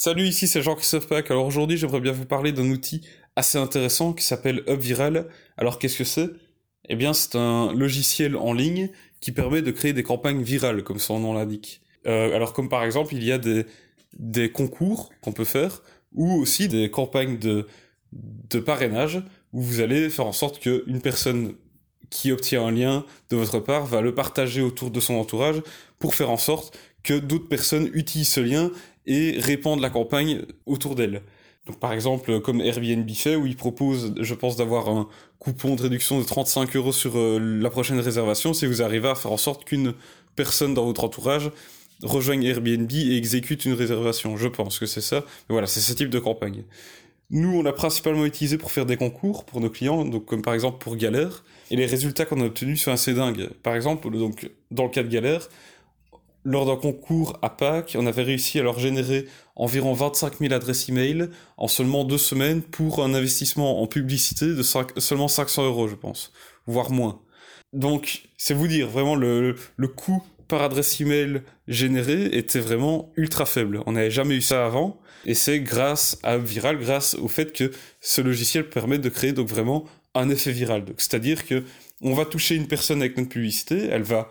Salut, ici c'est Jean-Christophe Pack. Alors aujourd'hui, j'aimerais bien vous parler d'un outil assez intéressant qui s'appelle UpViral. Alors qu'est-ce que c'est? Eh bien, c'est un logiciel en ligne qui permet de créer des campagnes virales, comme son nom l'indique. Euh, alors comme par exemple, il y a des, des concours qu'on peut faire, ou aussi des campagnes de, de parrainage, où vous allez faire en sorte qu'une personne qui obtient un lien de votre part va le partager autour de son entourage pour faire en sorte que d'autres personnes utilisent ce lien et répandent la campagne autour d'elle. Par exemple, comme Airbnb fait, où il propose, je pense, d'avoir un coupon de réduction de 35 euros sur euh, la prochaine réservation si vous arrivez à faire en sorte qu'une personne dans votre entourage rejoigne Airbnb et exécute une réservation. Je pense que c'est ça. Voilà, c'est ce type de campagne. Nous, on l'a principalement utilisé pour faire des concours pour nos clients, donc comme par exemple pour Galère, et les résultats qu'on a obtenus sont assez dingues. Par exemple, donc dans le cas de Galère, lors d'un concours à Pâques, on avait réussi à leur générer environ 25 000 adresses e-mail en seulement deux semaines pour un investissement en publicité de seulement 500 euros, je pense, voire moins. Donc, c'est vous dire, vraiment, le, le coût par adresse email générée était vraiment ultra faible. On n'avait jamais eu ça avant, et c'est grâce à Viral, grâce au fait que ce logiciel permet de créer donc vraiment un effet viral. C'est-à-dire que on va toucher une personne avec notre publicité, elle va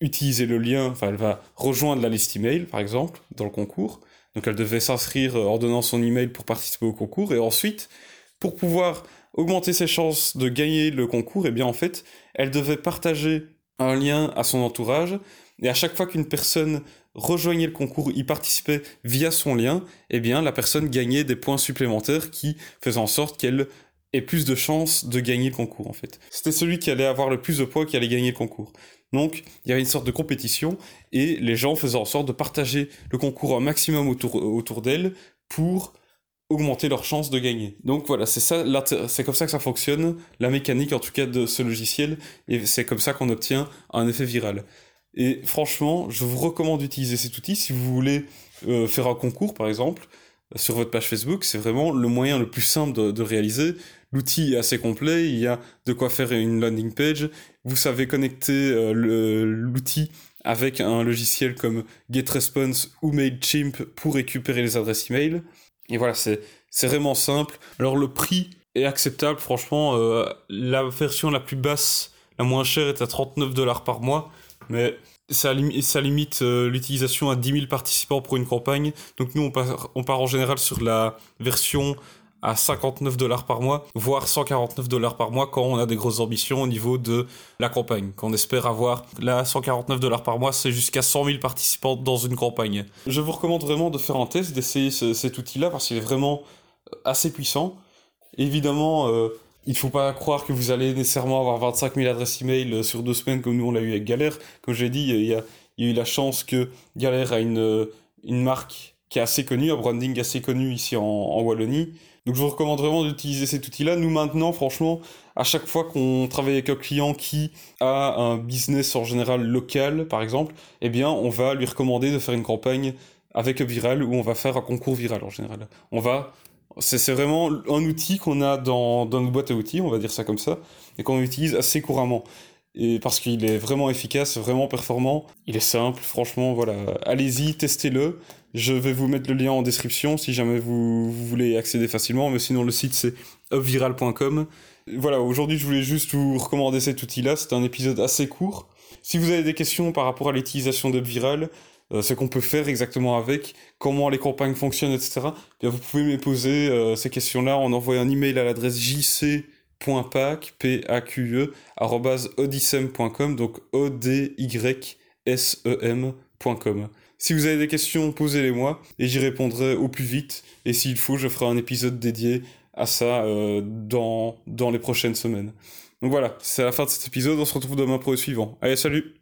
utiliser le lien, enfin elle va rejoindre la liste email par exemple dans le concours. Donc elle devait s'inscrire en donnant son email pour participer au concours et ensuite pour pouvoir augmenter ses chances de gagner le concours, et eh bien en fait, elle devait partager un lien à son entourage et à chaque fois qu'une personne rejoignait le concours, y participait via son lien, eh bien la personne gagnait des points supplémentaires qui faisaient en sorte qu'elle ait plus de chances de gagner le concours en fait. C'était celui qui allait avoir le plus de points qui allait gagner le concours. Donc, il y avait une sorte de compétition et les gens faisaient en sorte de partager le concours un maximum autour, autour d'elles pour augmenter leurs chances de gagner. Donc voilà, c'est ça, c'est comme ça que ça fonctionne, la mécanique en tout cas de ce logiciel, et c'est comme ça qu'on obtient un effet viral. Et franchement, je vous recommande d'utiliser cet outil si vous voulez euh, faire un concours par exemple sur votre page Facebook, c'est vraiment le moyen le plus simple de, réaliser. L'outil est assez complet, il y a de quoi faire une landing page, vous savez connecter euh, l'outil avec un logiciel comme GetResponse ou MailChimp pour récupérer les adresses email. Et voilà, c'est vraiment simple. Alors le prix est acceptable, franchement, euh, la version la plus basse, la moins chère est à 39 dollars par mois, mais ça, ça limite euh, l'utilisation à 10 000 participants pour une campagne. Donc nous, on part, on part en général sur la version à 59 dollars par mois, voire 149 dollars par mois quand on a des grosses ambitions au niveau de la campagne, qu'on espère avoir. Là, 149 dollars par mois, c'est jusqu'à 100 000 participants dans une campagne. Je vous recommande vraiment de faire un test, d'essayer cet outil-là parce qu'il est vraiment euh, assez puissant. Évidemment, euh, il faut pas croire que vous allez nécessairement avoir 25 000 adresses email euh, sur deux semaines comme nous on l'a eu avec Galère. Comme j'ai dit, il y, a, eu la chance que Galère a une marque qui est assez connue, un branding assez connu ici en, Wallonie. Donc je vous recommande vraiment d'utiliser cet outil-là. Nous maintenant, franchement, à chaque fois qu'on travaille avec un client qui a un business en général local, par exemple, eh bien on va lui recommander de faire une campagne avec Viral où on va faire un concours viral en général. On va c'est vraiment un outil qu'on a dans, dans notre boîte à outils, on va dire ça comme ça, et qu'on utilise assez couramment. Et parce qu'il est vraiment efficace, vraiment performant, il est simple, franchement, voilà. Allez-y, testez-le. Je vais vous mettre le lien en description si jamais vous, voulez accéder facilement, mais sinon le site c'est upviral.com. Voilà, aujourd'hui je voulais juste vous recommander cet outil-là, c'est un épisode assez court. Si vous avez des questions par rapport à l'utilisation d'UpViral, euh, ce qu'on peut faire exactement avec, comment les campagnes fonctionnent, etc. Bien, vous pouvez me poser euh, ces questions-là en envoyant un email à l'adresse jc.pac, p a q e donc o d y s e m.com. Si vous avez des questions, posez-les moi et j'y répondrai au plus vite. Et s'il faut, je ferai un épisode dédié à ça euh, dans, dans les prochaines semaines. Donc voilà, c'est la fin de cet épisode. On se retrouve demain pour le suivant. Allez, salut